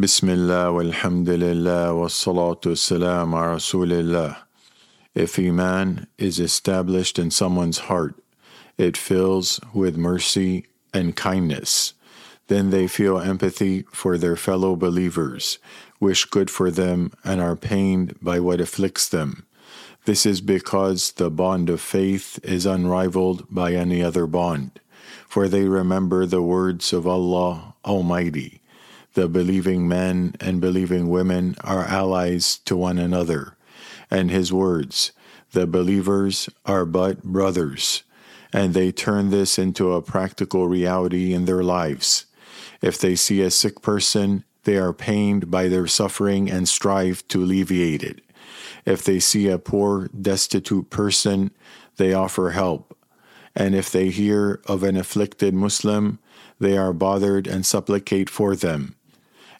Bismillah walhamdulillah wassalatu wassalam ala rasulillah. If Iman is established in someone's heart, it fills with mercy and kindness. Then they feel empathy for their fellow believers, wish good for them, and are pained by what afflicts them. This is because the bond of faith is unrivaled by any other bond, for they remember the words of Allah Almighty the believing men and believing women are allies to one another. And his words, the believers are but brothers, and they turn this into a practical reality in their lives. If they see a sick person, they are pained by their suffering and strive to alleviate it. If they see a poor, destitute person, they offer help. And if they hear of an afflicted Muslim, they are bothered and supplicate for them.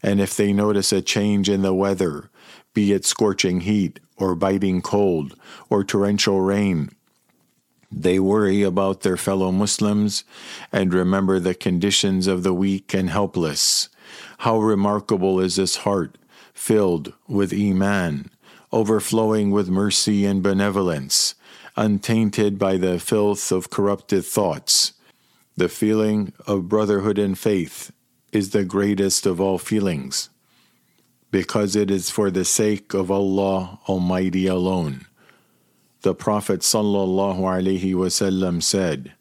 And if they notice a change in the weather, be it scorching heat or biting cold or torrential rain, they worry about their fellow Muslims and remember the conditions of the weak and helpless. How remarkable is this heart, filled with Iman, overflowing with mercy and benevolence, untainted by the filth of corrupted thoughts. The feeling of brotherhood and faith is the greatest of all feelings, because it is for the sake of Allah Almighty alone. The Prophet ﷺ said,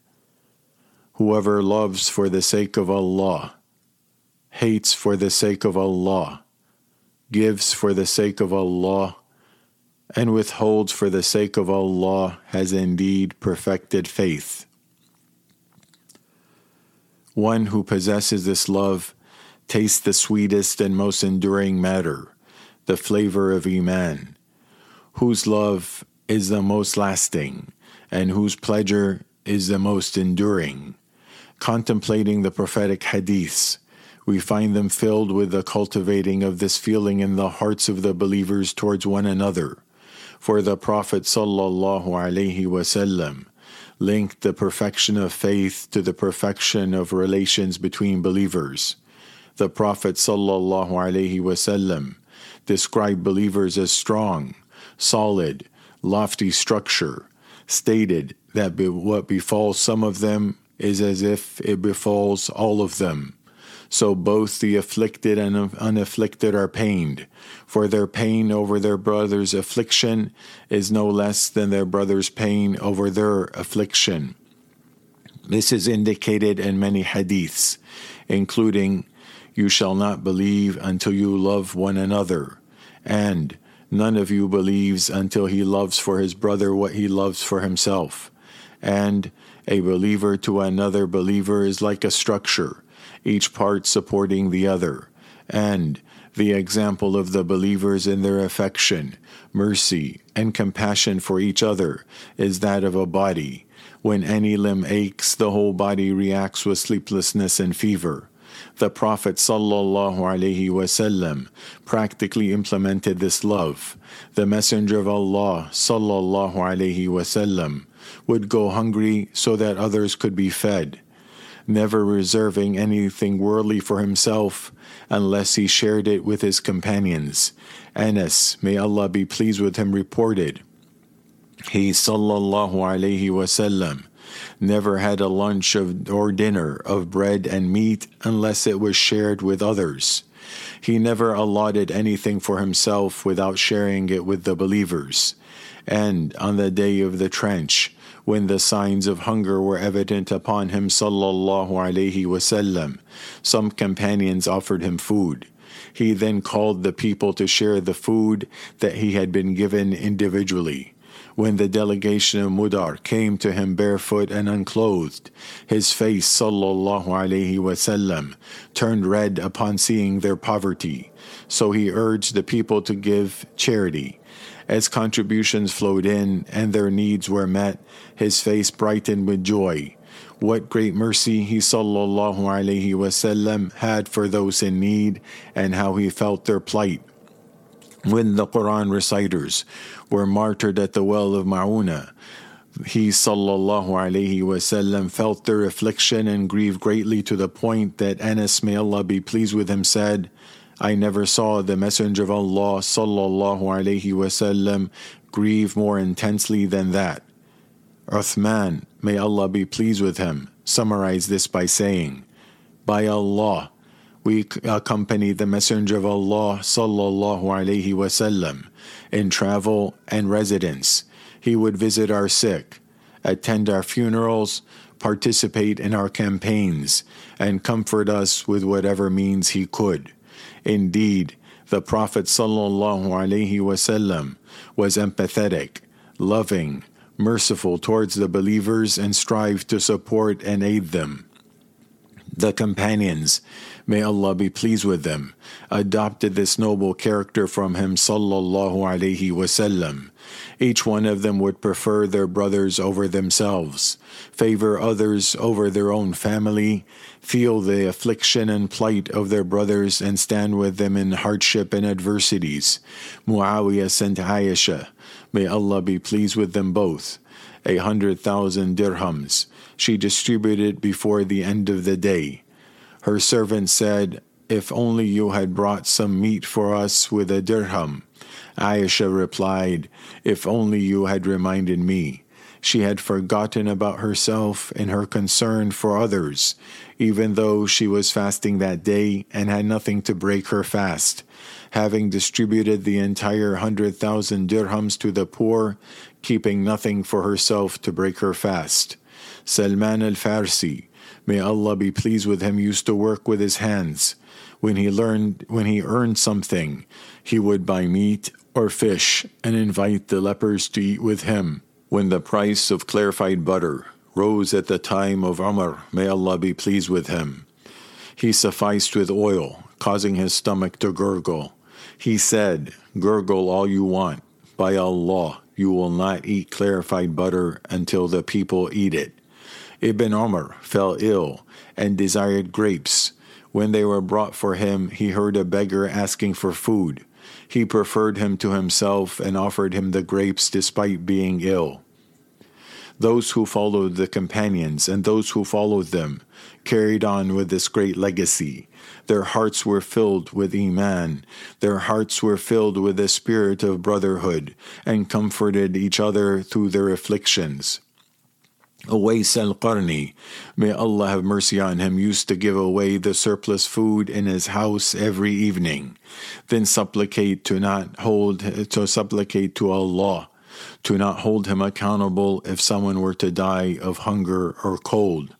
Whoever loves for the sake of Allah, hates for the sake of Allah, gives for the sake of Allah, and withholds for the sake of Allah has indeed perfected faith. One who possesses this love tastes the sweetest and most enduring matter, the flavor of Iman, whose love is the most lasting, and whose pleasure is the most enduring. Contemplating the prophetic hadiths, we find them filled with the cultivating of this feeling in the hearts of the believers towards one another. For the Prophet sallallahu alaihi wasallam linked the perfection of faith to the perfection of relations between believers. The Prophet ﷺ described believers as strong, solid, lofty structure, stated that what befalls some of them is as if it befalls all of them. So both the afflicted and unafflicted are pained, for their pain over their brother's affliction is no less than their brother's pain over their affliction. This is indicated in many hadiths, including, You shall not believe until you love one another, and None of you believes until he loves for his brother what he loves for himself. And a believer to another believer is like a structure each part supporting the other, and the example of the believers in their affection, mercy, and compassion for each other is that of a body. When any limb aches, the whole body reacts with sleeplessness and fever. The Prophet ﷺ practically implemented this love. The Messenger of Allah ﷺ would go hungry so that others could be fed never reserving anything worldly for himself unless he shared it with his companions. Anas, may Allah be pleased with him, reported, He sallallahu alaihi wasallam never had a lunch of, or dinner of bread and meat unless it was shared with others. He never allotted anything for himself without sharing it with the believers. And on the day of the trench, when the signs of hunger were evident upon him sallallahu alaihi wasallam some companions offered him food he then called the people to share the food that he had been given individually when the delegation of Mudar came to him barefoot and unclothed, his face sallallahu alaihi wasallam turned red upon seeing their poverty. So he urged the people to give charity. As contributions flowed in and their needs were met, his face brightened with joy. What great mercy he sallallahu alaihi wasallam had for those in need and how he felt their plight. When the Quran reciters were martyred at the well of Ma'una, he sallallahu alaihi wasallam felt their affliction and grieved greatly to the point that Anas may Allah be pleased with him said, I never saw the Messenger of Allah sallallahu alaihi wasallam grieve more intensely than that. Uthman, may Allah be pleased with him, summarized this by saying, By Allah, we accompany the Messenger of Allah sallallahu alaihi wasallam in travel and residence. He would visit our sick, attend our funerals, participate in our campaigns, and comfort us with whatever means he could. Indeed, the Prophet ﷺ was empathetic, loving, merciful towards the believers, and strived to support and aid them. The companions, may Allah be pleased with them, adopted this noble character from him sallallahu alaihi wasallam. Each one of them would prefer their brothers over themselves, favor others over their own family, feel the affliction and plight of their brothers, and stand with them in hardship and adversities. Muawiyah sent Aisha, may Allah be pleased with them both, a hundred thousand dirhams. She distributed before the end of the day. Her servant said, If only you had brought some meat for us with a dirham. Aisha replied, If only you had reminded me. She had forgotten about herself and her concern for others, even though she was fasting that day and had nothing to break her fast. Having distributed the entire hundred thousand dirhams to the poor, keeping nothing for herself to break her fast. Salman al Farsi, may Allah be pleased with him, used to work with his hands. When he learned when he earned something, he would buy meat or fish and invite the lepers to eat with him. When the price of clarified butter rose at the time of Umar, may Allah be pleased with him, he sufficed with oil, causing his stomach to gurgle. He said, Gurgle all you want. By Allah, you will not eat clarified butter until the people eat it. Ibn Omar fell ill and desired grapes. When they were brought for him, he heard a beggar asking for food. He preferred him to himself and offered him the grapes despite being ill. Those who followed the companions and those who followed them carried on with this great legacy. Their hearts were filled with Iman. Their hearts were filled with the spirit of brotherhood and comforted each other through their afflictions. Uwais al Qarni, may Allah have mercy on him, used to give away the surplus food in his house every evening, then supplicate to not hold to supplicate to Allah to not hold him accountable if someone were to die of hunger or cold.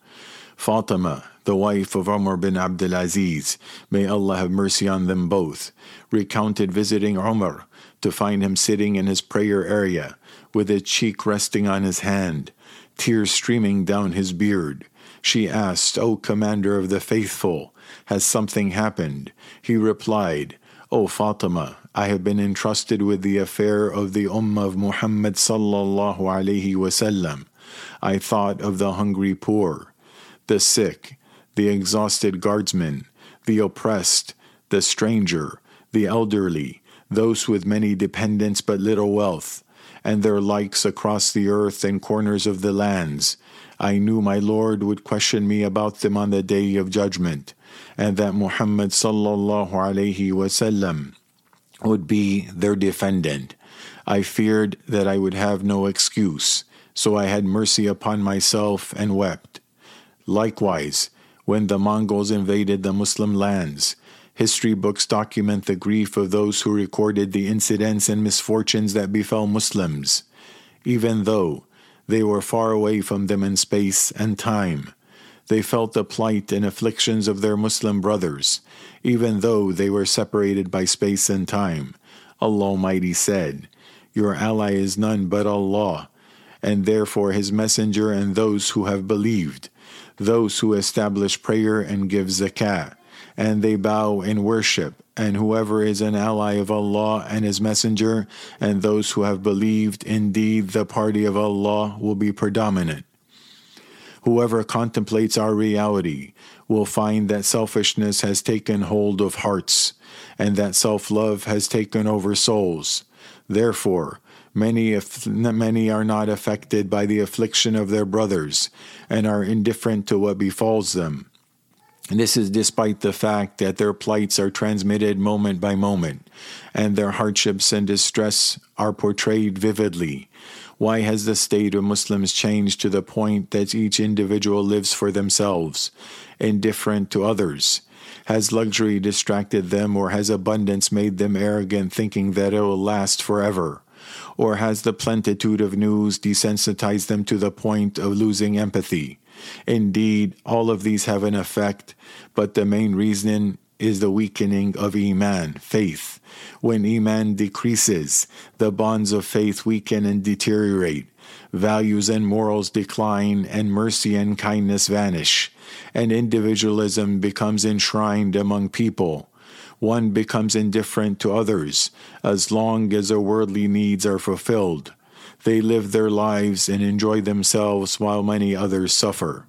Fatima, the wife of Umar bin Abdul Aziz, may Allah have mercy on them both, recounted visiting Umar to find him sitting in his prayer area with his cheek resting on his hand tears streaming down his beard. She asked, O Commander of the Faithful, has something happened? He replied, O Fatima, I have been entrusted with the affair of the Ummah of Muhammad sallallahu alaihi wasallam. I thought of the hungry poor, the sick, the exhausted guardsmen, the oppressed, the stranger, the elderly, those with many dependents but little wealth, and their likes across the earth and corners of the lands. I knew my Lord would question me about them on the day of judgment, and that Muhammad sallallahu alaihi wasallam would be their defendant. I feared that I would have no excuse, so I had mercy upon myself and wept. Likewise, when the Mongols invaded the Muslim lands, History books document the grief of those who recorded the incidents and misfortunes that befell Muslims, even though they were far away from them in space and time. They felt the plight and afflictions of their Muslim brothers, even though they were separated by space and time. Allah Almighty said, Your ally is none but Allah, and therefore His Messenger and those who have believed, those who establish prayer and give zakah and they bow in worship. And whoever is an ally of Allah and His Messenger, and those who have believed, indeed the party of Allah will be predominant. Whoever contemplates our reality will find that selfishness has taken hold of hearts, and that self love has taken over souls. Therefore, many, if many are not affected by the affliction of their brothers, and are indifferent to what befalls them This is despite the fact that their plights are transmitted moment by moment, and their hardships and distress are portrayed vividly. Why has the state of Muslims changed to the point that each individual lives for themselves, indifferent to others? Has luxury distracted them, or has abundance made them arrogant, thinking that it will last forever? Or has the plentitude of news desensitized them to the point of losing empathy? Indeed, all of these have an effect, but the main reason is the weakening of Iman, faith. When Iman decreases, the bonds of faith weaken and deteriorate. Values and morals decline, and mercy and kindness vanish, and individualism becomes enshrined among people. One becomes indifferent to others as long as their worldly needs are fulfilled. They live their lives and enjoy themselves while many others suffer.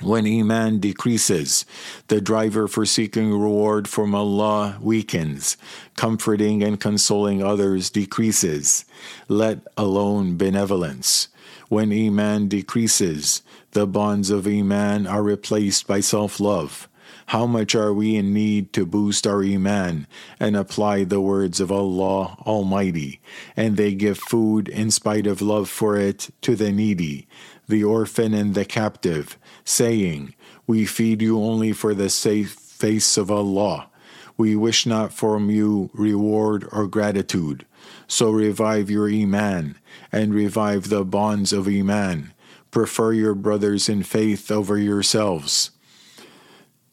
When Iman decreases, the driver for seeking reward from Allah weakens, comforting and consoling others decreases, let alone benevolence. When Iman decreases, the bonds of Iman are replaced by self love. How much are we in need to boost our Iman and apply the words of Allah Almighty? And they give food in spite of love for it to the needy, the orphan, and the captive, saying, We feed you only for the safe face of Allah. We wish not from you reward or gratitude. So revive your Iman and revive the bonds of Iman. Prefer your brothers in faith over yourselves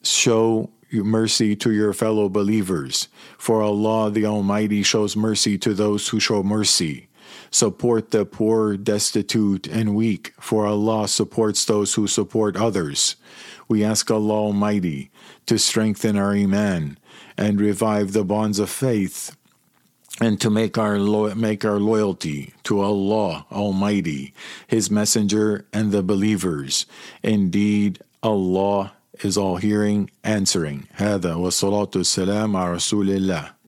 show mercy to your fellow believers, for Allah the Almighty shows mercy to those who show mercy. Support the poor, destitute, and weak, for Allah supports those who support others. We ask Allah Almighty to strengthen our Iman and revive the bonds of faith and to make our lo- make our loyalty to Allah Almighty, His Messenger, and the believers. Indeed, Allah is all hearing, answering. هذا والصلاة والسلام على رسول الله